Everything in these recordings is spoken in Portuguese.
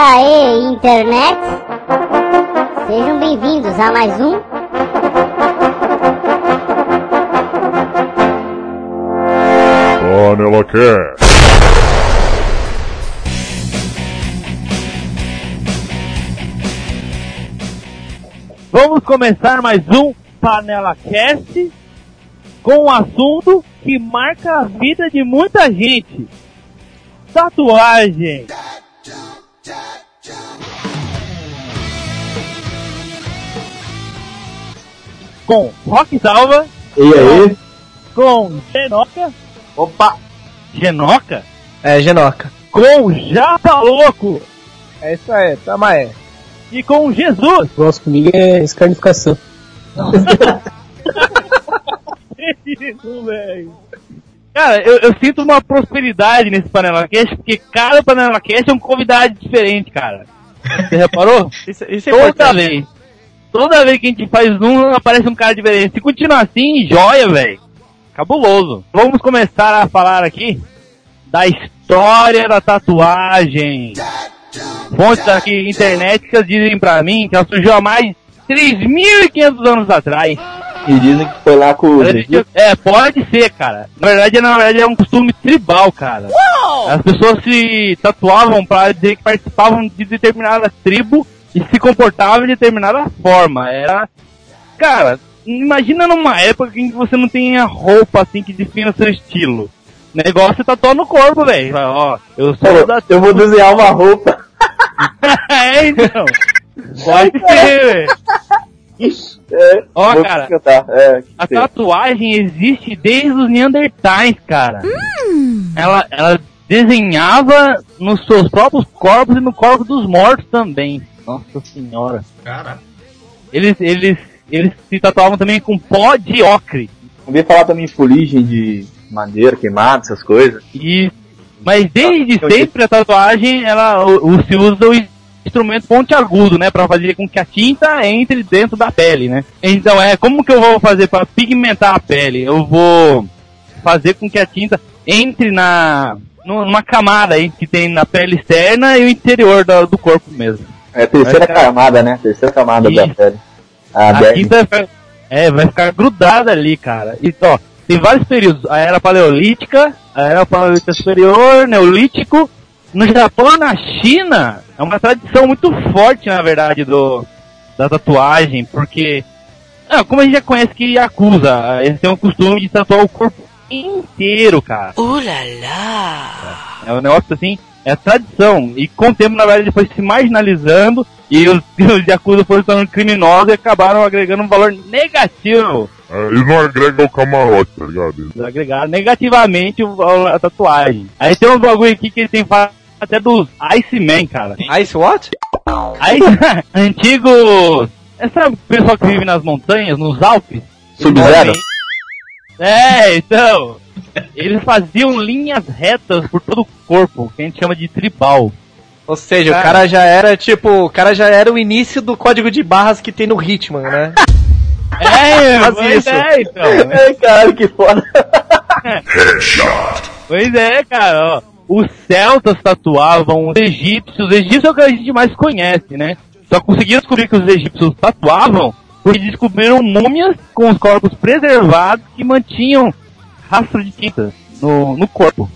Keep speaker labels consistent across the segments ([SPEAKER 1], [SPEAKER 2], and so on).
[SPEAKER 1] aí, internet? Sejam bem-vindos a mais um.
[SPEAKER 2] Panela Cast.
[SPEAKER 3] Vamos começar mais um Panela Cast com um assunto que marca a vida de muita gente. Tatuagem. Com Rock Salva,
[SPEAKER 4] E aí?
[SPEAKER 3] com Genoca,
[SPEAKER 4] Opa!
[SPEAKER 3] Genoca,
[SPEAKER 4] É, Genoca.
[SPEAKER 3] com Japa Louco
[SPEAKER 4] É isso aí, tamo aí.
[SPEAKER 3] e com Jesus.
[SPEAKER 4] Nossa, comigo é escarnificação.
[SPEAKER 3] Isso, velho. Cara, eu, eu sinto uma prosperidade nesse Panela Cast, porque cada Panela Cast é um convidado diferente, cara. Você reparou?
[SPEAKER 4] Isso, isso é
[SPEAKER 3] Toda vez. Toda vez que a gente faz um, aparece um cara diferente. Se continuar assim, joia, velho. Cabuloso. Vamos começar a falar aqui da história da tatuagem. Fontes aqui internéticas dizem pra mim que ela surgiu há mais de 3.500 anos atrás.
[SPEAKER 4] E dizem que foi lá com.
[SPEAKER 3] É, pode ser, cara. Na verdade, na verdade é um costume tribal, cara. As pessoas se tatuavam pra dizer que participavam de determinada tribo e se comportavam de determinada forma. Era. Cara, imagina numa época em que você não tinha roupa assim que defina seu estilo. O negócio é tatuar no corpo, velho. Ó, eu sou da.
[SPEAKER 4] Eu vou desenhar uma roupa.
[SPEAKER 3] é, então. Pode ser, velho.
[SPEAKER 4] É,
[SPEAKER 3] Ó, cara.
[SPEAKER 4] cantar. É,
[SPEAKER 3] A tatuagem existe desde os Neandertais, cara. Ela, ela desenhava nos seus próprios corpos e no corpo dos mortos também. Nossa senhora.
[SPEAKER 5] Cara,
[SPEAKER 3] Eles, eles, eles se tatuavam também com pó de ocre.
[SPEAKER 4] Ouvi falar também em fuligem de madeira queimada, essas coisas.
[SPEAKER 3] E, mas desde
[SPEAKER 4] Eu
[SPEAKER 3] sempre a tatuagem, ela, o, o- se usa o instrumento pontiagudo, né? Pra fazer com que a tinta entre dentro da pele, né? Então é, como que eu vou fazer para pigmentar a pele? Eu vou fazer com que a tinta entre na numa camada aí que tem na pele externa e o interior do, do corpo mesmo.
[SPEAKER 4] É a terceira
[SPEAKER 3] ficar-
[SPEAKER 4] camada, né? Terceira camada da
[SPEAKER 3] Isso.
[SPEAKER 4] pele. A
[SPEAKER 3] A tinta vai, é, vai ficar grudada ali, cara. E ó, tem vários períodos. A era paleolítica, a era paleolítica superior, neolítico. No Japão na China, é uma tradição muito forte, na verdade, do da tatuagem, porque ah, como a gente já conhece que Yakuza, eles têm o costume de tatuar o corpo inteiro, cara. É um negócio assim, é tradição. E com o tempo, na verdade, foi se marginalizando e os, os Yakuza foram se tornando criminosos e acabaram agregando um valor negativo.
[SPEAKER 2] É, e não agrega o camarote, tá ligado?
[SPEAKER 3] Eles agregaram negativamente o, a, tatuagem. Aí tem um bagulho aqui que tem fa- até dos Iceman, cara.
[SPEAKER 4] Ice what?
[SPEAKER 3] Aí, antigos. É, sabe o pessoal que vive nas montanhas, nos Alpes?
[SPEAKER 4] Sub-Zero?
[SPEAKER 3] É, então. Eles faziam linhas retas por todo o corpo, que a gente chama de tribal.
[SPEAKER 6] Ou seja,
[SPEAKER 3] Cara.
[SPEAKER 6] o cara já era tipo, o cara já era o início do código de barras que tem no Hitman, né?
[SPEAKER 3] É,
[SPEAKER 6] Faz
[SPEAKER 3] pois
[SPEAKER 6] isso.
[SPEAKER 3] é, então.
[SPEAKER 4] Ai, caralho, que foda.
[SPEAKER 3] Pois é, cara, ó. Os celtas tatuavam, os egípcios, os egípcios é o que a gente mais conhece, né? Só conseguiram descobrir que os egípcios tatuavam porque descobriram múmias com os corpos preservados que mantinham rastro de tinta no, no corpo.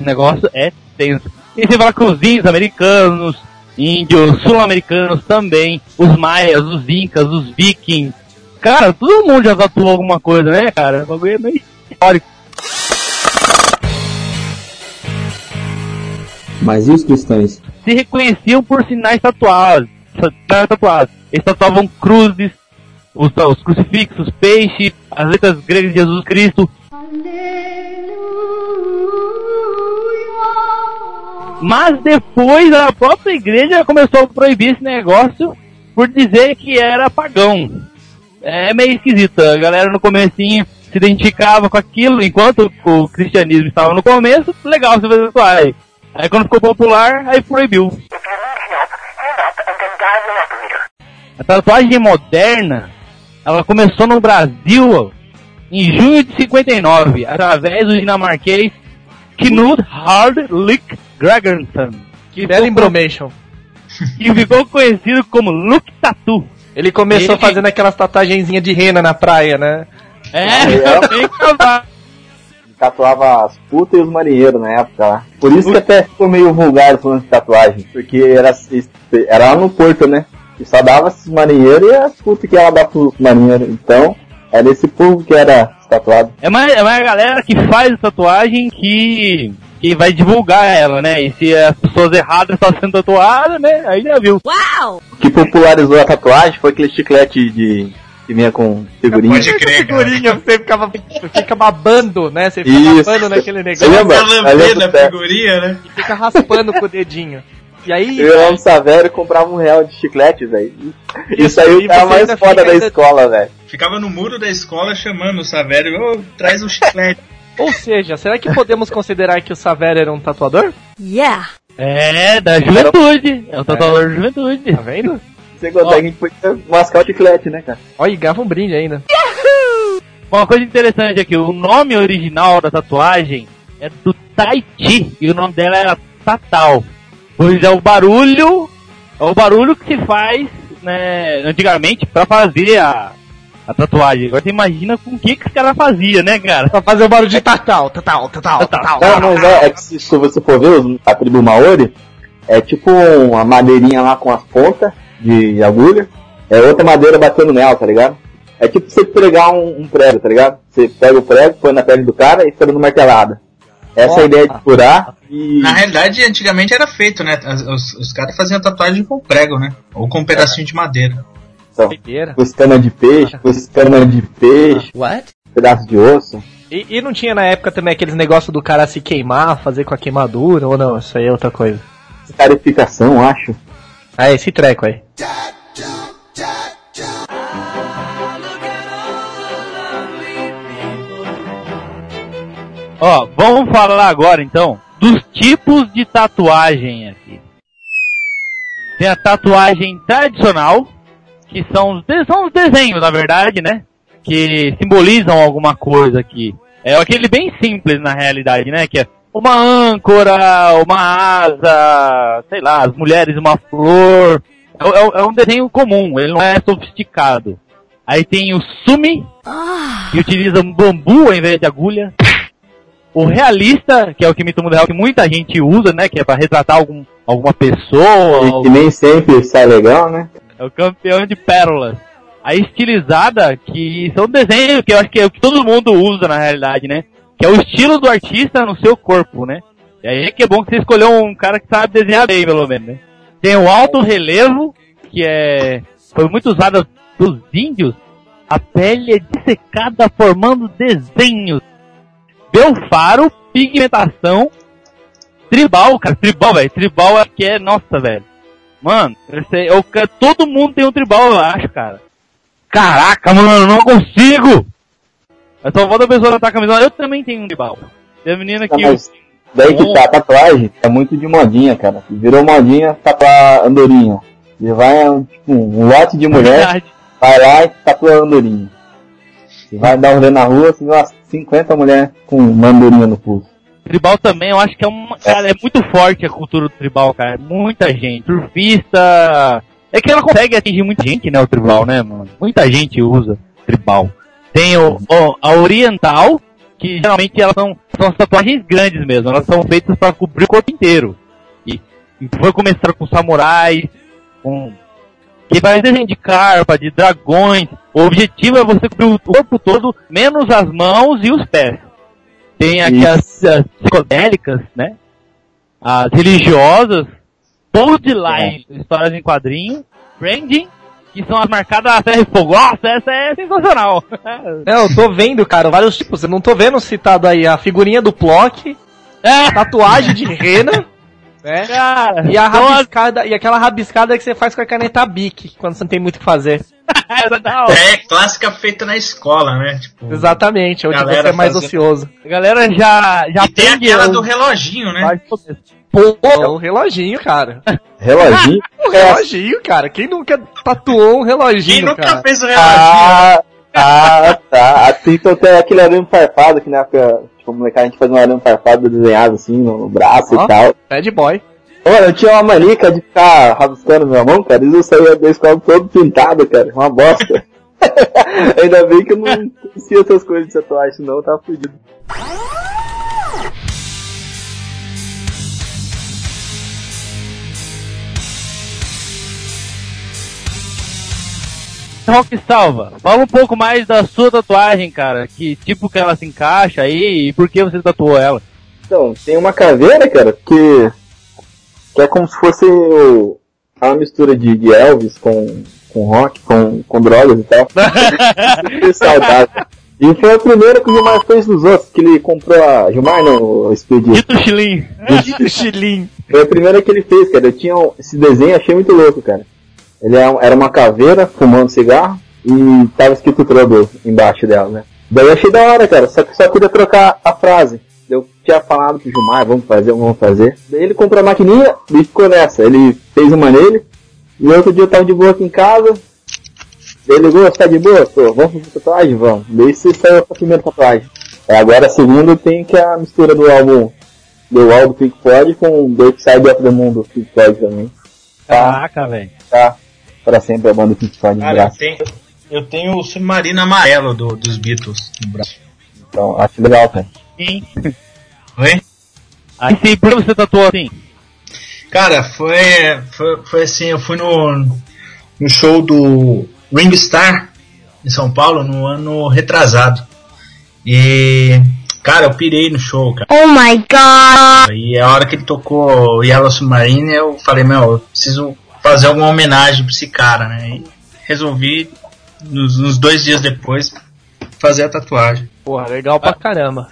[SPEAKER 3] O negócio é tenso. E você fala que os índios americanos, índios sul-americanos também, os maias, os incas, os vikings. Cara, todo mundo já tatuou alguma coisa, né, cara? O bagulho é meio histórico.
[SPEAKER 7] Mas e os cristãos?
[SPEAKER 3] se reconheciam por sinais tatuados. Tatuados. Eles tatuavam cruzes, os, os crucifixos, peixe, as letras gregas de Jesus Cristo. Mas depois a própria igreja começou a proibir esse negócio por dizer que era pagão. É meio esquisito. A galera no comecinho se identificava com aquilo, enquanto o cristianismo estava no começo, legal você fazer tatuagem. Aí quando ficou popular, aí proibiu. A tatuagem moderna, ela começou no Brasil em junho de 59, através do dinamarquês Knud Hardlik Gregersen. que
[SPEAKER 6] Bela embromation.
[SPEAKER 3] que ficou conhecido como Luke Tatu.
[SPEAKER 6] Ele começou
[SPEAKER 3] Ele-
[SPEAKER 6] fazendo aquelas tatuagenzinhas de rena na praia, né?
[SPEAKER 3] É,
[SPEAKER 4] É.
[SPEAKER 3] também cavalo.
[SPEAKER 4] Tatuava as putas e os marinheiros na época lá. Por isso que até ficou meio vulgar falando de tatuagem. Porque era, era lá no porto, né? E só dava esses marinheiros e as putas que ela dava pros marinheiros. Então, era esse povo que era tatuado.
[SPEAKER 3] É mais, é mais a galera que faz tatuagem que, que vai divulgar ela, né? E se as pessoas erradas estão sendo tatuadas, né? Aí já viu.
[SPEAKER 4] O que popularizou a tatuagem foi aquele chiclete de. que vinha com figurinha.
[SPEAKER 5] Pode crer, cara.
[SPEAKER 6] Figurinha, você ficava, fica babando, né? Você fica
[SPEAKER 4] Isso.
[SPEAKER 6] babando naquele
[SPEAKER 4] Você
[SPEAKER 6] negócio
[SPEAKER 4] lembra?
[SPEAKER 5] Tá
[SPEAKER 4] Eu
[SPEAKER 5] lambendo a figurinha, né?
[SPEAKER 6] e fica raspando com o dedinho. E aí,
[SPEAKER 4] Eu ia lá no Savério e comprava um real de chiclete, velho. Isso aí
[SPEAKER 6] E
[SPEAKER 4] o cara
[SPEAKER 6] você
[SPEAKER 4] mais foda da
[SPEAKER 6] ainda-
[SPEAKER 4] escola, velho.
[SPEAKER 5] Ficava no muro da escola chamando o Savério, ô, traz um chiclete.
[SPEAKER 6] Ou seja, será que podemos considerar que o Savera era um tatuador?
[SPEAKER 7] Yeah.
[SPEAKER 3] É, da juventude. É o tatuador da juventude.
[SPEAKER 6] Tá vendo?
[SPEAKER 4] Você consegue, a gente podia mascar o chiclete, né, cara?
[SPEAKER 6] Olha, e ganhava um brinde ainda.
[SPEAKER 3] Uma coisa interessante aqui, o nome original da tatuagem é do Tai Chi e o nome dela era Tatal. Pois é o barulho, é o barulho que se faz, né, antigamente pra fazer a, a tatuagem. Agora você imagina com o que que os caras faziam, né, cara?
[SPEAKER 6] Pra fazer o barulho de tatal, tatal, tatal, tatal.
[SPEAKER 4] Não, mas é, é que se, se você for ver os- a tribo Maori, é tipo uma madeirinha lá com as pontas de agulha, é outra madeira batendo nela, tá ligado? É tipo você pregar um, um prego, tá ligado? Você pega o prego, põe na pele do cara e fica dando martelada. Essa é a ideia de furar e.
[SPEAKER 5] Na realidade, antigamente era feito, né? Os, os caras faziam tatuagem com prego, né? Ou com um pedacinho de madeira.
[SPEAKER 4] Então, escama de peixe, com escama de peixe,
[SPEAKER 6] What?
[SPEAKER 4] pedaço de osso.
[SPEAKER 6] E, e não tinha na época também aqueles negócios do cara se queimar, fazer com a queimadura, ou não? Isso aí é outra coisa.
[SPEAKER 4] Escarificação, acho.
[SPEAKER 6] Ah, esse treco aí.
[SPEAKER 3] Ó, vamos falar agora então dos tipos de tatuagem aqui. Tem a tatuagem tradicional, que são são os desenhos, na verdade, né? Que simbolizam alguma coisa aqui. É aquele bem simples na realidade, né? Que é uma âncora, uma asa, sei lá, as mulheres uma flor. É, é- é um desenho comum, ele não é sofisticado. Aí tem o sumi, que utiliza um bambu ao invés de agulha. O realista, que é o que me mundo real que muita gente usa, né? Que é pra retratar algum, alguma pessoa.
[SPEAKER 4] E que nem sempre sai legal, né?
[SPEAKER 3] É o campeão de pérolas. A estilizada, que são desenhos que eu acho que é o que todo mundo usa na realidade, né? Que é o estilo do artista no seu corpo, né? E aí é que é bom que você escolheu um cara que sabe desenhar bem, pelo menos, né? Tem o alto relevo, que é foi muito usado pelos índios. A pele é dissecada formando desenhos. Belfaro, pigmentação, tribal, cara, tribal, velho. Tribal é que é, nossa, velho. Mano, esse eu, todo mundo tem um tribal, eu acho, cara. Caraca, mano, eu não consigo! É só volta a pessoa botar a camisa. Eu também tenho um tribal. Tem a menina que.
[SPEAKER 4] mas daí que tá, tatuagem é muito de modinha, cara. Virou modinha tatuar andorinha. E vai um, tipo, um lote de mulher,
[SPEAKER 3] Verdade.
[SPEAKER 4] vai lá e tatua andorinha. E vai dar um rolê na rua, você vê umas 50 mulheres com uma andorinha no pulso.
[SPEAKER 3] Tribal também, eu acho que é uma. Cara, é muito forte a cultura do tribal, cara. Muita gente. Surfista. É que ela consegue atingir muita gente, né? O tribal, né, mano? Muita gente usa tribal. Tem o, o- a oriental, que geralmente elas são, são as tatuagens grandes mesmo. Elas são feitas para cobrir o corpo inteiro. E, e foi começar com samurais, com. Que faz desenho de carpa, de dragões. O objetivo é você cobrir o corpo todo, menos as mãos e os pés. Tem aqui as, as psicodélicas, né? As religiosas, Boldline, histórias em quadrinho, Branding, que são as marcadas a ferro e fogo. Nossa, essa é sensacional.
[SPEAKER 6] Não, eu tô vendo, cara, vários tipos. Eu não tô vendo citado aí a figurinha do Plock,
[SPEAKER 3] é,
[SPEAKER 6] tatuagem de rena, né?
[SPEAKER 3] cara,
[SPEAKER 6] E a
[SPEAKER 3] as-
[SPEAKER 6] rabiscada, e aquela rabiscada que você faz com a caneta Bic, quando você não tem muito o que fazer.
[SPEAKER 3] Da.
[SPEAKER 5] É clássica feita na escola, né? Tipo,
[SPEAKER 6] Exatamente, onde
[SPEAKER 5] Galera
[SPEAKER 6] você é mais
[SPEAKER 5] fazendo-
[SPEAKER 6] ocioso.
[SPEAKER 3] A galera já, já
[SPEAKER 5] E tem aquela
[SPEAKER 3] o-
[SPEAKER 5] do reloginho, né?
[SPEAKER 6] Pô, é um reloginho, cara.
[SPEAKER 4] Reloginho?
[SPEAKER 6] Um reloginho, cara. Quem nunca tatuou um
[SPEAKER 5] Quem
[SPEAKER 6] reloginho,
[SPEAKER 5] nunca
[SPEAKER 6] cara?
[SPEAKER 5] fez o reloginho?
[SPEAKER 4] ah, ah, tá. Assim, então tem aquele arame farpado que na época, tipo, molecada, a gente fazia um arame farpado desenhado assim no, braço
[SPEAKER 6] Ó.
[SPEAKER 4] e tal.
[SPEAKER 6] Bad boy.
[SPEAKER 4] Olha, eu tinha uma manica de ficar rabiscando minha mão, cara, e eu saía da escola todo pintado, cara, uma bosta. Ainda bem que eu não conhecia essas coisas de tatuagem, senão eu tava fudido.
[SPEAKER 3] Rock Salva, fala um pouco mais da sua tatuagem, cara. Que tipo que ela se encaixa aí e por que você tatuou ela?
[SPEAKER 4] Então, tem uma caveira, cara, que, que é como se fosse o, uma mistura de, de Elvis com, com rock, com, com drogas e tal. Super saudável. E foi a primeira que o Gilmar fez dos outros, que ele comprou a. Gilmar não, o Speed.
[SPEAKER 3] Dito Chilim.
[SPEAKER 6] Dito Chilim.
[SPEAKER 4] Foi a primeira que ele fez, cara. Eu tinha um- esse desenho, achei muito louco, cara. Ele era um- era uma caveira fumando cigarro e tava escrito Trouble embaixo dela, né? Daí eu achei da hora, cara. Só que só queria trocar a frase. Eu tinha falado pro Gilmar, vamos fazer, vamos fazer. Daí ele comprou a maquininha e ficou nessa. Ele fez uma nele. E outro dia eu tava de boa aqui em casa. Daí ele ligou, você tá de boa? Tô, vamos fazer tatuagem? Vamos. Daí você saiu a primeira tatuagem. É, agora a segunda tem que é a mistura do álbum do álbum Pink Floyd com Dark Side of the Moon do Pink Floyd também.
[SPEAKER 3] Caraca, velho.
[SPEAKER 4] Tá pra sempre a banda Pink Floyd no
[SPEAKER 5] Cara, eu
[SPEAKER 4] braço.
[SPEAKER 5] tenho, eu tenho o submarino amarelo do- dos Beatles no braço.
[SPEAKER 4] Então, acho legal, cara.
[SPEAKER 3] Sim.
[SPEAKER 5] Oi?
[SPEAKER 3] Aí sim, por que você tatuou assim?
[SPEAKER 5] Cara, foi, foi, foi assim, eu fui no, no show do Ringstar em São Paulo no ano retrasado. E, cara, eu pirei no show, cara.
[SPEAKER 1] Oh my god!
[SPEAKER 5] E a hora que ele tocou Yellow Submarine, eu falei, meu, eu preciso fazer alguma homenagem pra esse cara, né? E resolvi, nos, nos dois dias depois, fazer a tatuagem.
[SPEAKER 6] Porra, legal pra caramba.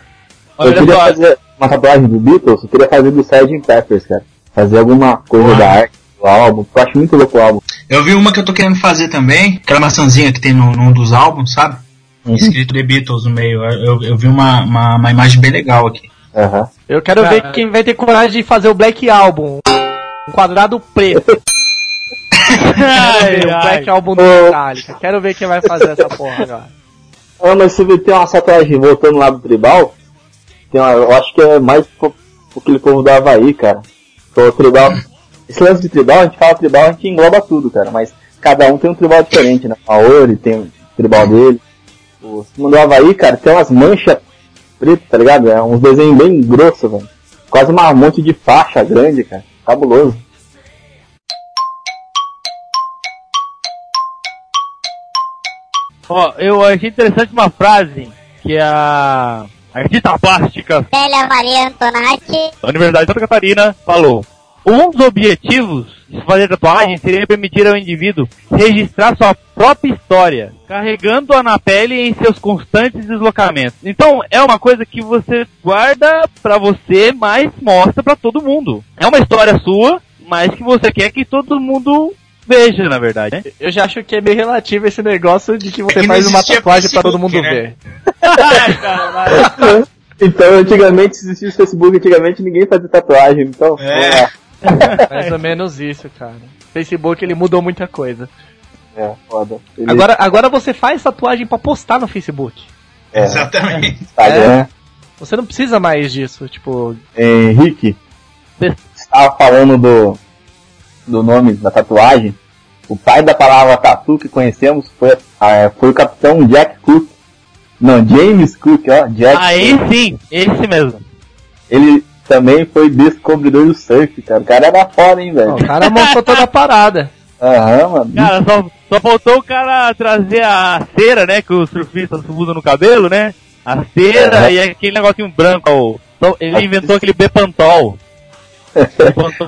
[SPEAKER 4] Eu
[SPEAKER 3] Olha
[SPEAKER 4] queria
[SPEAKER 3] só,
[SPEAKER 4] fazer uma tatuagem do Beatles, eu queria fazer do Sgt. Peppers, cara. Fazer alguma coisa
[SPEAKER 5] Ah.
[SPEAKER 4] da arte do álbum, eu acho muito louco o álbum.
[SPEAKER 5] Eu vi uma que eu tô querendo fazer também, aquela maçãzinha que tem no, num dos álbuns, sabe? Escrito The Beatles no meio. Eu, eu- eu vi uma, uma, uma imagem bem legal aqui.
[SPEAKER 4] Aham.
[SPEAKER 6] Eu quero
[SPEAKER 3] Cara,
[SPEAKER 6] ver quem vai ter coragem de fazer o Black Album. Um quadrado preto.
[SPEAKER 3] Ai,
[SPEAKER 6] o
[SPEAKER 3] ai.
[SPEAKER 6] Black Album do Metallica. Quero ver quem vai fazer essa porra agora.
[SPEAKER 4] Ah, mas você vê, tem uma tatuagem voltando lá do tribal, tem uma, eu acho que é mais pro, pro aquele povo do Havaí, cara. Tribal. Esse lance de tribal, a gente fala tribal, a gente engloba tudo, cara, mas cada um tem um tribal diferente, né? Maori tem o tribal dele. O cima do Havaí, cara, tem umas manchas pretas, tá ligado? É uns desenhos bem grossos, velho. Quase uma um monte de faixa grande, cara. Cabuloso.
[SPEAKER 3] Ó, eu achei interessante uma frase que a artista plástica
[SPEAKER 1] Célia Maria Antonati.
[SPEAKER 3] da Universidade de Santa Catarina falou. Um dos objetivos de fazer tatuagem seria permitir ao indivíduo registrar sua própria história, carregando-a na pele em seus constantes deslocamentos. Então, é uma coisa que você guarda pra você, mas mostra pra todo mundo. É uma história sua, mas que você quer que todo mundo veja, na verdade. Né?
[SPEAKER 6] Eu já acho que é meio relativo esse negócio de que você
[SPEAKER 5] É
[SPEAKER 6] faz uma tatuagem pra todo mundo
[SPEAKER 5] né?
[SPEAKER 6] ver.
[SPEAKER 4] Então, antigamente, se existisse Facebook, antigamente ninguém fazia tatuagem, então.
[SPEAKER 5] É.
[SPEAKER 6] Mais ou menos isso, cara. Facebook ele mudou muita coisa.
[SPEAKER 4] É, foda. Ele-
[SPEAKER 6] Agora, agora você faz tatuagem pra postar no Facebook.
[SPEAKER 4] é,
[SPEAKER 5] Exatamente.
[SPEAKER 4] Instagram.
[SPEAKER 6] Você não precisa mais disso, tipo.
[SPEAKER 4] Henrique, você estava falando do, do nome da tatuagem. O pai da palavra tatu que conhecemos foi, ah, foi o capitão Jack Cook. Não, James Cook, ó. Jack
[SPEAKER 3] Aí
[SPEAKER 4] Cook.
[SPEAKER 3] sim, esse mesmo.
[SPEAKER 4] Ele também foi descobridor do surf, cara. O cara era foda, hein, velho.
[SPEAKER 6] o cara montou toda a parada.
[SPEAKER 4] Aham, mano.
[SPEAKER 3] Cara, só, só faltou o cara trazer a cera, né? Que os surfistas usam no cabelo, né? A cera
[SPEAKER 4] É.
[SPEAKER 3] e aquele negocinho branco. ó. Só- ele inventou aquele Bepantol.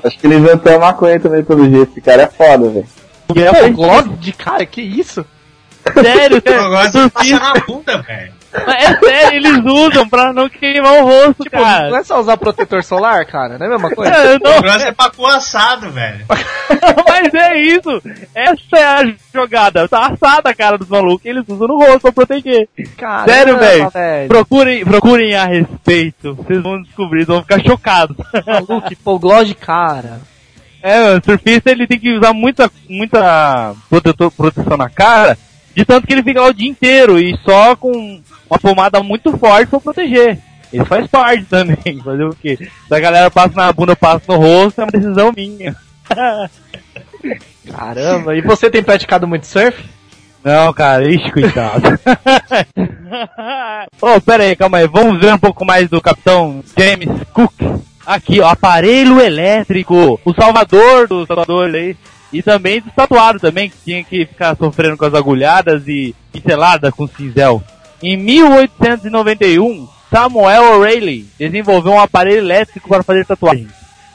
[SPEAKER 4] Acho que ele inventou a maconha também, pelo jeito. Esse cara é foda, velho.
[SPEAKER 3] que é pra-
[SPEAKER 6] Glove de cara, que isso?
[SPEAKER 3] Sério,
[SPEAKER 5] Eu
[SPEAKER 3] sério.
[SPEAKER 5] gosto de passar
[SPEAKER 3] Surfista,
[SPEAKER 5] na bunda, velho.
[SPEAKER 3] É sério, eles usam pra não queimar o rosto,
[SPEAKER 6] Tipo, não
[SPEAKER 3] cara.
[SPEAKER 6] é só usar protetor solar, cara? Não é a mesma coisa?
[SPEAKER 3] É,
[SPEAKER 5] O
[SPEAKER 3] não,
[SPEAKER 5] negócio é pra cu assado, velho.
[SPEAKER 3] mas é isso. Essa é a jogada. Tá assada a cara dos malucos. Eles usam no rosto pra proteger.
[SPEAKER 6] Caramba,
[SPEAKER 3] Sério, velho. Procurem, procurem a respeito. Vocês vão descobrir, vocês vão ficar chocados.
[SPEAKER 6] Maluco, pô, de cara.
[SPEAKER 3] É, o surfista ele tem que usar muita, muita protetor, proteção na cara, de tanto que ele fica lá o dia inteiro e só com uma pomada muito forte pra proteger. Ele faz parte também, fazer o quê? Se a galera passa na bunda, passa no rosto, é uma decisão minha.
[SPEAKER 6] Caramba, e você tem praticado muito surf?
[SPEAKER 3] Não, cara, ixi, coitado. Ô, pera aí, calma aí, vamos ver um pouco mais do Capitão James Cook. Aqui, ó, aparelho elétrico, o salvador do tatuador aí. E também do tatuado também, que tinha que ficar sofrendo com as agulhadas e pincelada com cinzel. Em 1891, Samuel O'Reilly desenvolveu um aparelho elétrico para fazer tatuagens.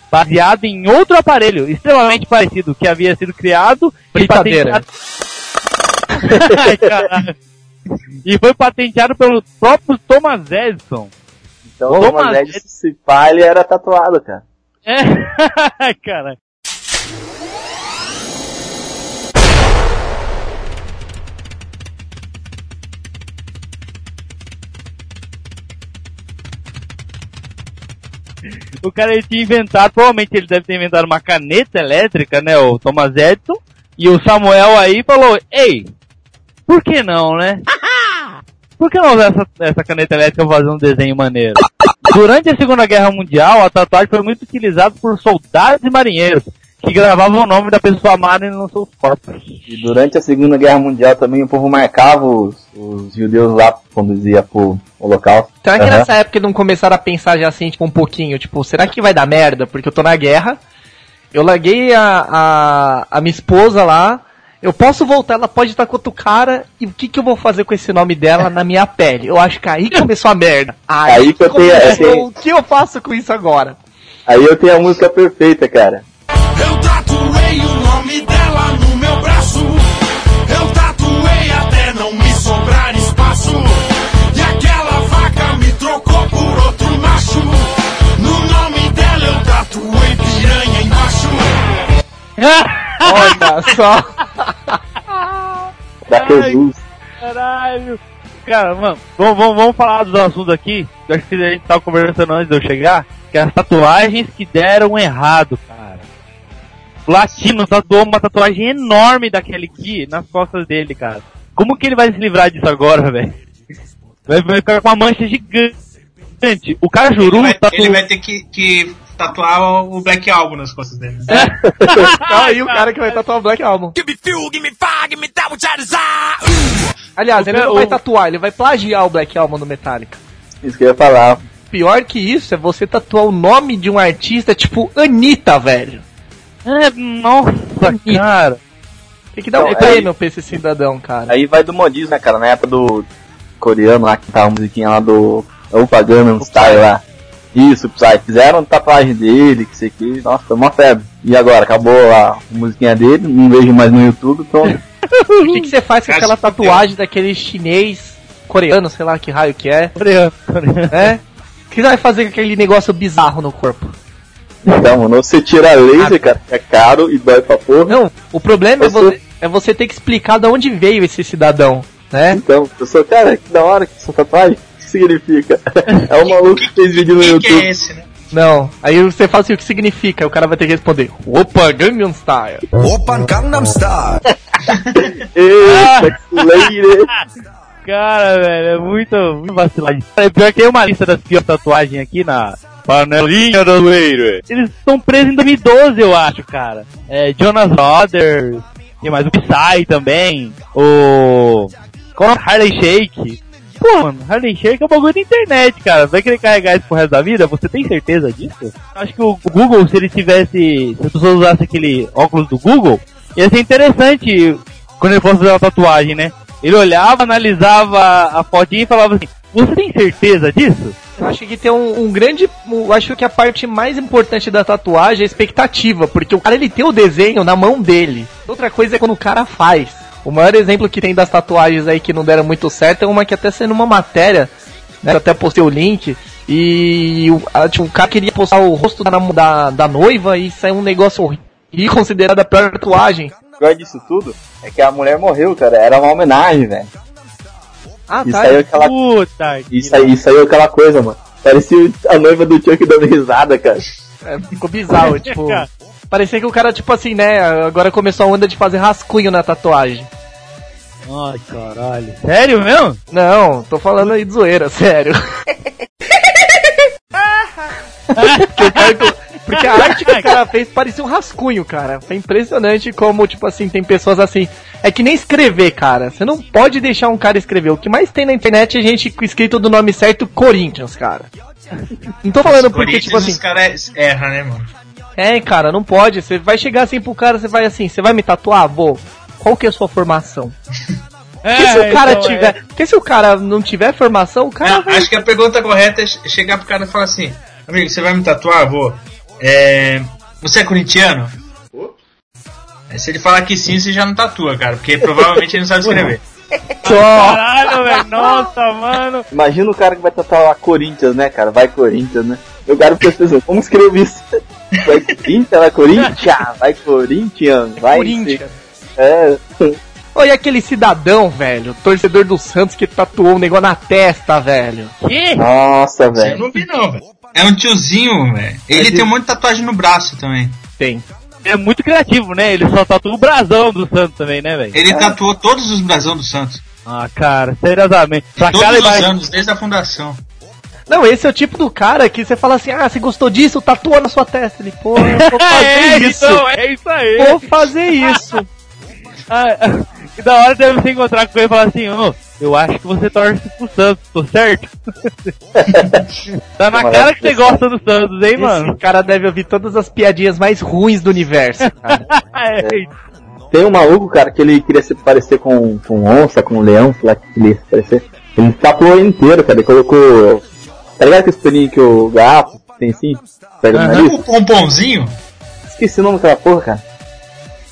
[SPEAKER 3] Baseado em outro aparelho extremamente parecido que havia sido criado e patenteado. E foi patenteado pelo próprio Thomas Edison.
[SPEAKER 4] Então,
[SPEAKER 3] Ô,
[SPEAKER 4] o
[SPEAKER 3] mas-
[SPEAKER 4] Thomas Edison, se pá, ele era tatuado, cara.
[SPEAKER 3] É, cara. O cara ele tinha inventado, provavelmente ele deve ter inventado uma caneta elétrica, né? O Thomas Edison. E o Samuel aí falou, ei, por que não, né? Por que não usar essa, essa caneta elétrica pra fazer um desenho maneiro? Durante a Segunda Guerra Mundial, a tatuagem foi muito utilizada por soldados e marinheiros, que gravavam o nome da pessoa amada nos seus corpos.
[SPEAKER 4] E durante a Segunda Guerra Mundial também o povo marcava os, os judeus lá quando ia pro holocausto.
[SPEAKER 6] Será que
[SPEAKER 4] Aham.
[SPEAKER 6] nessa época não começaram a pensar já assim, tipo, um pouquinho, tipo, será que vai dar merda? Porque eu tô na guerra, eu larguei a, a, a minha esposa lá, eu posso voltar, ela pode estar com outro cara, e o que que eu vou fazer com esse nome dela na minha pele? Eu acho que aí começou a merda.
[SPEAKER 4] Aí que eu tenho-
[SPEAKER 6] começou,
[SPEAKER 4] eu tenho-
[SPEAKER 6] O que eu faço com isso agora?
[SPEAKER 4] Aí eu tenho a música perfeita, cara.
[SPEAKER 7] Eu tatuei o nome dela no meu braço. Eu tatuei até não me sobrar espaço. E aquela vaca me trocou por outro macho. No nome dela eu tatuei piranha embaixo.
[SPEAKER 6] Olha só.
[SPEAKER 4] Da Jesus.
[SPEAKER 3] Caralho! Cara, mano, vamos, vamos, vamos falar dos assuntos aqui. Acho que a gente tava conversando antes de eu chegar. Que é as tatuagens que deram errado, cara. O Latino tatuou uma tatuagem enorme daquele aqui nas costas dele, cara. Como que ele vai se livrar disso agora, velho? Vai vai ficar com uma mancha gigante. O Cajuru
[SPEAKER 5] Ele vai,
[SPEAKER 3] tatuou...
[SPEAKER 5] ele vai ter que, que tatuar o Black Album nas costas dele.
[SPEAKER 6] Tá aí o cara que vai tatuar o Black Album.
[SPEAKER 7] Give me fuel, give me fire, give me that which I desire.
[SPEAKER 6] Aliás, ele não
[SPEAKER 3] o-
[SPEAKER 6] vai tatuar, ele vai plagiar o Black Album do Metallica.
[SPEAKER 4] Isso que eu ia falar.
[SPEAKER 6] Pior que isso é você tatuar o nome de um artista tipo Anitta, velho.
[SPEAKER 3] É, nossa, cara.
[SPEAKER 6] Tem que dar um
[SPEAKER 4] Então,
[SPEAKER 6] prêmio pra esse cidadão, cara.
[SPEAKER 4] Aí vai do modismo, né, cara? Na época do coreano lá, que tava a musiquinha lá do Opa Gangnam Style lá. Isso, Psy. Fizeram tatuagem dele, que sei que. Nossa, foi uma febre. E agora, acabou a musiquinha dele, não vejo mais no YouTube, pronto.
[SPEAKER 6] O que, que você faz com aquela tatuagem daquele chinês, coreano, sei lá que raio que é,
[SPEAKER 3] Coreano, coreano.
[SPEAKER 6] né? O que você vai fazer com aquele negócio bizarro no corpo?
[SPEAKER 4] Então, mano, você tira laser, cara, que é caro e dói pra porra.
[SPEAKER 6] Não, o problema é
[SPEAKER 4] sou-
[SPEAKER 6] você, é você ter que explicar de onde veio esse cidadão, né?
[SPEAKER 4] Então, eu sou, cara, que da hora que essa tatuagem. O que significa? É um maluco que fez vídeo no
[SPEAKER 5] Quem que é
[SPEAKER 4] YouTube.
[SPEAKER 5] esse, né?
[SPEAKER 6] Não, aí você fala assim, o que significa? Aí O cara vai ter que responder, opa, Gangnam Style.
[SPEAKER 7] Open Gangnam Style.
[SPEAKER 4] Eita, que.
[SPEAKER 3] Cara, velho, é muito, muito vacilado. É pior que tem uma lista das piores tatuagens aqui na panelinha do Leiro. Eles estão presos em 2012, eu acho, cara. É, Jonas Brothers, tem mais o Psy também, o... Qual é Harley Shake? Pô, mano, Harley Shake é um bagulho da internet, cara. Vai querer carregar isso pro resto da vida? Você tem certeza disso? Acho que o Google, se ele tivesse... Se as pessoas usassem aquele óculos do Google, ia ser interessante quando ele fosse fazer uma tatuagem, né? Ele olhava, analisava a fotinha e falava assim, você tem certeza disso?
[SPEAKER 6] Eu acho que tem um, um grande. Eu acho que a parte mais importante da tatuagem é a expectativa, porque o cara ele tem o desenho na mão dele. Outra coisa é quando o cara faz. O maior exemplo que tem das tatuagens aí que não deram muito certo é uma que até saiu numa matéria, né? Eu até postei o link. E o, a- tipo, o cara queria postar o rosto da, da, da noiva e saiu um negócio horrível. E considerado a pior tatuagem.
[SPEAKER 4] O pior disso tudo é que a mulher morreu, cara. Era uma homenagem, velho.
[SPEAKER 6] Ah,
[SPEAKER 4] E
[SPEAKER 6] tá.
[SPEAKER 4] saiu aquela,
[SPEAKER 3] Puta
[SPEAKER 4] e saiu, e saiu aquela coisa, mano. Parecia a noiva do Chuck dando risada, cara.
[SPEAKER 6] É, ficou bizarro, tipo. Parecia que o cara, tipo assim, né? Agora começou a onda de fazer rascunho na tatuagem.
[SPEAKER 3] Ai, caralho. Sério mesmo?
[SPEAKER 6] Não, tô falando aí de zoeira, sério. Porque a arte que o cara fez parecia um rascunho, cara. Foi impressionante como, tipo assim, tem pessoas assim. É que nem escrever, cara. Você não pode deixar um cara escrever. O que mais tem na internet é gente com escrito do nome certo Corinthians, cara. Não tô falando porque, tipo assim.
[SPEAKER 5] Os caras erram, né, mano?
[SPEAKER 6] É, cara, não pode. Você vai chegar assim pro cara, você vai assim, você vai me tatuar, vô? Qual que é a sua formação? Porque se o cara
[SPEAKER 3] então,
[SPEAKER 6] tiver. Porque se o cara não tiver formação, o cara
[SPEAKER 5] Não,
[SPEAKER 6] vai.
[SPEAKER 5] acho que a pergunta correta é che- chegar pro cara e falar assim: Amigo, você vai me tatuar, vô? É, você é corintiano? Aí Se ele falar que sim, você já não tatua, cara, porque provavelmente ele não sabe escrever.
[SPEAKER 3] Caralho, velho. Nossa, mano.
[SPEAKER 4] Imagina o cara que vai tatuar lá Corinthians, né, cara? Vai Corinthians, né? Eu quero pesquisar, como escrever isso? Vai Corinthians, vai Corinthians, vai Corinthians, vai.
[SPEAKER 6] Corinthians.
[SPEAKER 4] É.
[SPEAKER 6] E aquele cidadão, velho, torcedor do Santos que tatuou um negócio na testa, velho.
[SPEAKER 3] Que?
[SPEAKER 4] Nossa,
[SPEAKER 5] Eu
[SPEAKER 4] velho.
[SPEAKER 5] não vi, não, velho. É um tiozinho, velho. Ele tem um monte de tatuagem no braço também.
[SPEAKER 6] Tem.
[SPEAKER 3] É muito criativo, né? Ele só tatua o brasão do Santos também, né, velho?
[SPEAKER 5] Ele tatuou todos os brasão do Santos.
[SPEAKER 3] Ah, cara, seriosamente. Pra
[SPEAKER 5] Todos os
[SPEAKER 3] vai...
[SPEAKER 5] anos, desde a fundação.
[SPEAKER 6] Não, esse é o tipo do cara que você fala assim, ah, você gostou disso? Tatua na sua testa. Ele, pô, eu vou fazer
[SPEAKER 3] É,
[SPEAKER 6] isso.
[SPEAKER 3] então, é isso aí.
[SPEAKER 6] Vou fazer isso.
[SPEAKER 3] Ah, que da hora deve se encontrar com ele e falar assim, ô, eu acho que você torce pro Santos, tô certo? tá na cara que você gosta do Santos, hein, mano?
[SPEAKER 6] Esse cara deve ouvir todas as piadinhas mais ruins do universo. cara.
[SPEAKER 3] É,
[SPEAKER 4] Tem um maluco, cara, que ele queria se parecer com, com onça, com leão, sei lá que ele ia se parecer. Ele tatuou ele inteiro, cara. Ele colocou. Tá ligado aquele espelhinho que o gato tem assim? Pega no
[SPEAKER 3] Aham.
[SPEAKER 4] nariz?
[SPEAKER 5] O pomponzinho?
[SPEAKER 4] Esqueci o nome daquela porra, cara.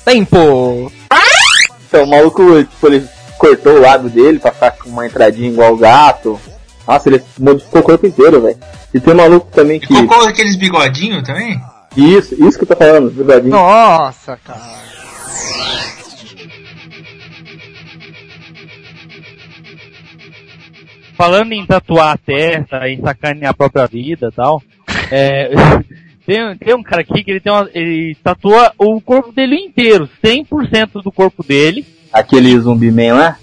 [SPEAKER 6] Tempo.
[SPEAKER 4] Então, o maluco, tipo, ele cortou o lado dele pra ficar com uma entradinha igual o gato. Nossa, ele modificou o corpo inteiro, velho. E tem um maluco também
[SPEAKER 5] E
[SPEAKER 4] que.
[SPEAKER 5] colocou aqueles bigodinhos também?
[SPEAKER 4] Isso, isso que eu tô falando, bigodinho.
[SPEAKER 6] Nossa, cara.
[SPEAKER 3] falando em tatuar a testa, em sacanear a própria vida e tal, é, tem, tem um cara aqui que ele tem uma, ele tatua o corpo dele inteiro, 100% do corpo dele.
[SPEAKER 4] Aquele zumbi man lá?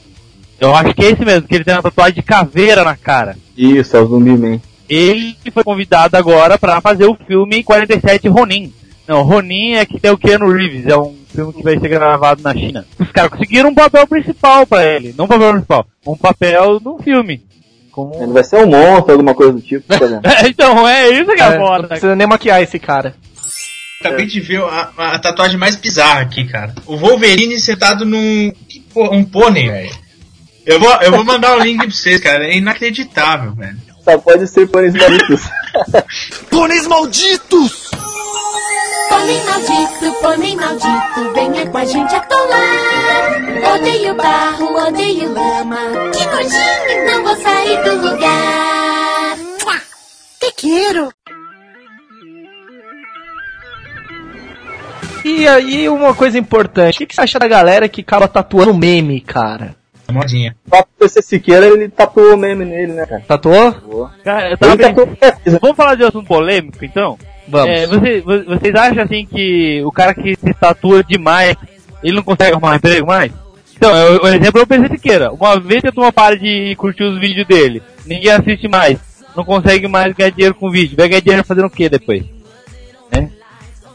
[SPEAKER 3] Eu acho que é esse mesmo, que ele tem uma tatuagem de caveira na cara.
[SPEAKER 4] Isso, é o zumbi man.
[SPEAKER 3] Ele foi convidado agora pra fazer o filme 47 Ronin. Não, Ronin é que tem o Keanu Reeves, é um filme que vai ser gravado na China. Os caras conseguiram um papel principal pra ele, não um papel principal, um papel no filme. Como...
[SPEAKER 4] Ele vai ser um monstro, alguma coisa do tipo, tá
[SPEAKER 3] então, é isso que é,
[SPEAKER 6] É, não
[SPEAKER 3] foda.
[SPEAKER 6] precisa nem maquiar esse cara.
[SPEAKER 5] Acabei de ver a, a tatuagem mais bizarra aqui, cara. O Wolverine sentado num. que porra, um pônei, velho. Eu vou, eu vou mandar o link pra vocês, cara. É inacreditável, velho.
[SPEAKER 4] Só pode ser pôneis malucos.
[SPEAKER 7] Pôneis malditos!
[SPEAKER 8] Pônei maldito, pônei maldito, venha com a gente atolar. Odeio barro, odeio lama. Que nojinho, não vou sair do lugar. Te quero.
[SPEAKER 6] E aí, uma coisa importante. O que, que você acha da galera que acaba tatuando meme, cara?
[SPEAKER 5] Modinha.
[SPEAKER 4] Só que o PC Siqueira, ele tatuou o meme nele, né, cara?
[SPEAKER 6] Tatuou?
[SPEAKER 3] Cara, eu
[SPEAKER 4] tatuou coisa.
[SPEAKER 3] Vamos falar de assunto polêmico, então?
[SPEAKER 6] Vamos.
[SPEAKER 3] É, você- vo- vocês acham assim que o cara que se tatua demais, ele não consegue arrumar um emprego mais? Então, é o, o exemplo é o PC Siqueira. Uma vez que a turma para de curtir os vídeos dele, ninguém assiste mais, não consegue mais ganhar dinheiro com vídeo, vai ganhar dinheiro fazendo o que depois?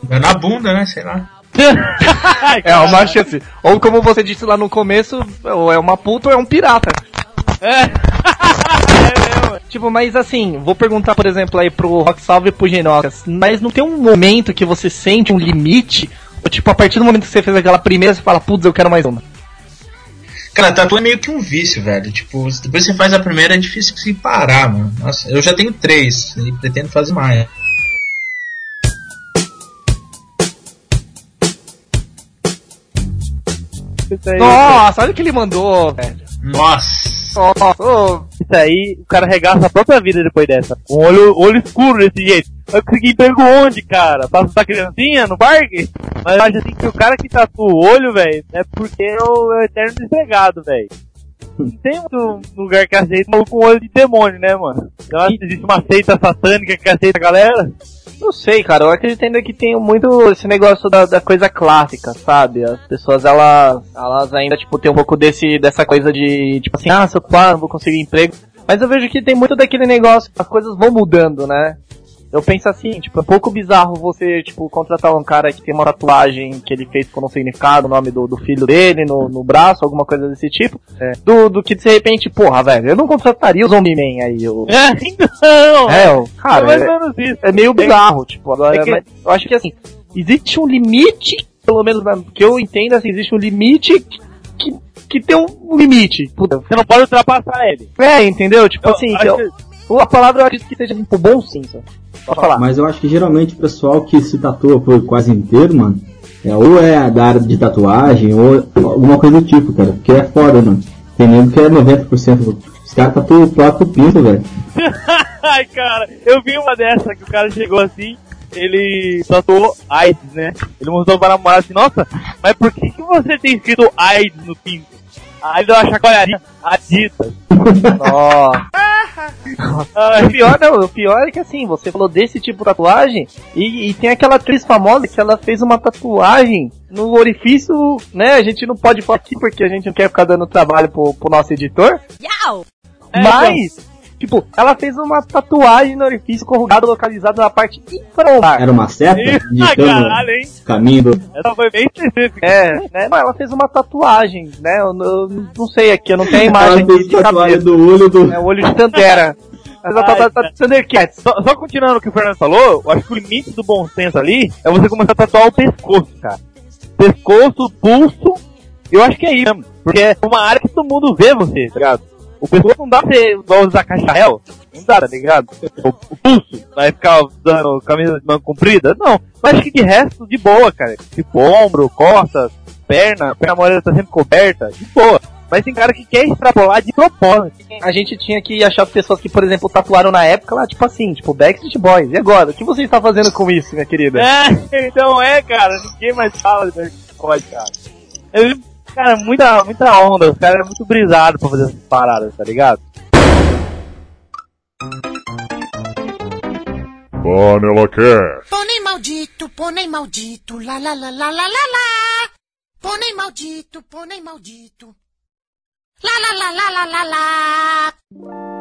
[SPEAKER 5] Vai na bunda, né? Sei lá.
[SPEAKER 6] É uma chance. Ou como você disse lá no começo, ou é uma puta ou é um pirata.
[SPEAKER 3] É.
[SPEAKER 6] Tipo, mas assim, vou perguntar, por exemplo, aí pro Rock Salve e pro Genocas, mas não tem um momento que você sente um limite? Ou tipo, a partir do momento que você fez aquela primeira, você fala, putz, eu quero mais uma.
[SPEAKER 5] Cara, tatu é meio que um vício, velho. Tipo, depois que você faz a primeira é difícil se parar, mano. Nossa, eu já tenho três e pretendo fazer mais.
[SPEAKER 3] Isso aí,
[SPEAKER 6] Nossa, olha o que ele mandou, velho.
[SPEAKER 5] Nossa.
[SPEAKER 6] Nossa, ô,
[SPEAKER 3] isso aí, o cara regaça a própria vida depois dessa. Com o olho, olho escuro desse jeito. Vai conseguir emprego onde, cara? Pra assustar criancinha no parque? Mas eu acho assim que o cara que tatua o olho, velho, é porque é o eterno desempregado, velho. Não tem muito lugar que aceita maluco com olho de demônio, né, mano? Eu acho que existe uma seita satânica que aceita a galera.
[SPEAKER 6] Não sei, cara. Eu acredito ainda que tem muito esse negócio da, da coisa clássica, sabe? As pessoas, elas, elas ainda, tipo, tem um pouco desse, dessa coisa de, tipo assim, ah, se eu claro, vou conseguir emprego. Mas eu vejo que tem muito daquele negócio, as coisas vão mudando, né? Eu penso assim, tipo, é um pouco bizarro você, tipo, contratar um cara que tem uma tatuagem que ele fez com um significado, o nome do, do filho dele no, no braço, alguma coisa desse tipo,
[SPEAKER 3] É.
[SPEAKER 6] do, do que de repente, porra, velho, eu não contrataria o Zombie-Man aí, eu...
[SPEAKER 3] É, então,
[SPEAKER 6] É,
[SPEAKER 3] é
[SPEAKER 6] cara,
[SPEAKER 3] mais
[SPEAKER 6] é,
[SPEAKER 3] ou menos isso.
[SPEAKER 6] é meio bizarro, tipo, agora,
[SPEAKER 3] é que-
[SPEAKER 6] mas eu acho que assim, existe um limite, pelo menos na, que eu entendo, assim, existe um limite que, que tem um limite. Puta,
[SPEAKER 3] Você não pode ultrapassar ele.
[SPEAKER 6] É, entendeu? Tipo
[SPEAKER 3] Eu
[SPEAKER 6] assim, eu-
[SPEAKER 3] que-
[SPEAKER 6] a palavra eu acredito que seja tipo bom sim, só. Pode falar.
[SPEAKER 9] Mas eu acho que geralmente o pessoal que se tatua por quase inteiro, mano, é ou é da área de tatuagem ou alguma coisa do tipo, cara. Porque é foda, mano. Tem nego que é 90%. do- Os caras tatuam o próprio pinto, velho.
[SPEAKER 3] Ai, cara, eu vi uma dessa que o cara chegou assim, ele tatuou AIDS, né? Ele mostrou para a namorada assim, nossa, mas por que, que você tem escrito AIDS no pinto? Aí deu uma chacoalhadinha, Adidas.
[SPEAKER 6] Nossa. O pior, não, o pior é que assim, você falou desse tipo de tatuagem e, e tem aquela atriz famosa que ela fez uma tatuagem no orifício, né? A gente não pode falar aqui porque a gente não quer ficar dando trabalho pro, pro nosso editor.
[SPEAKER 3] É,
[SPEAKER 6] Mas, tipo, ela fez uma tatuagem no orifício corrugado localizado na parte infralombar.
[SPEAKER 9] Era uma seta indicando
[SPEAKER 3] caralho, hein?
[SPEAKER 9] caminho do.
[SPEAKER 3] Essa foi bem específica.
[SPEAKER 6] É, né? Mas ela fez uma tatuagem, né? Eu, não- eu não sei aqui, eu não tenho a
[SPEAKER 9] Ela
[SPEAKER 6] imagem aqui
[SPEAKER 9] fez
[SPEAKER 6] de
[SPEAKER 9] tatuagem
[SPEAKER 6] cabeça.
[SPEAKER 9] do olho do.
[SPEAKER 6] É o olho de Tandera. Mas ela tá, tá Thundercats.
[SPEAKER 3] Só, só continuando o que o Fernando falou, eu acho que o limite do bom senso ali é você começar a tatuar o pescoço, cara. Pescoço, pulso, eu acho que é isso mesmo. Porque é uma área que todo mundo vê você, tá ligado? O pescoço não dá pra você usar cacharel, não dá, tá ligado? O, o pulso, vai ficar usando camisa de manga comprida? Não. Mas que de resto, de boa, cara. Tipo, ombro, costas, perna, perna morena tá sempre coberta, de boa. Mas tem cara que quer extrapolar de propósito.
[SPEAKER 6] A gente tinha que achar pessoas que, por exemplo, tatuaram na época lá, tipo assim, tipo Backstreet Boys. E agora? O que você está fazendo com isso, minha querida?
[SPEAKER 3] É, então é, cara, ninguém mais fala de Backstreet cara. Eu, cara, muita, muita onda, os caras é muito brisado pra fazer essas paradas, tá ligado?
[SPEAKER 2] Panela Cast.
[SPEAKER 8] Pônei maldito, pônei maldito, lá lá lá lá lá lá lá. Pônei maldito, pônei maldito. Lá lá lá lá lá lá lá.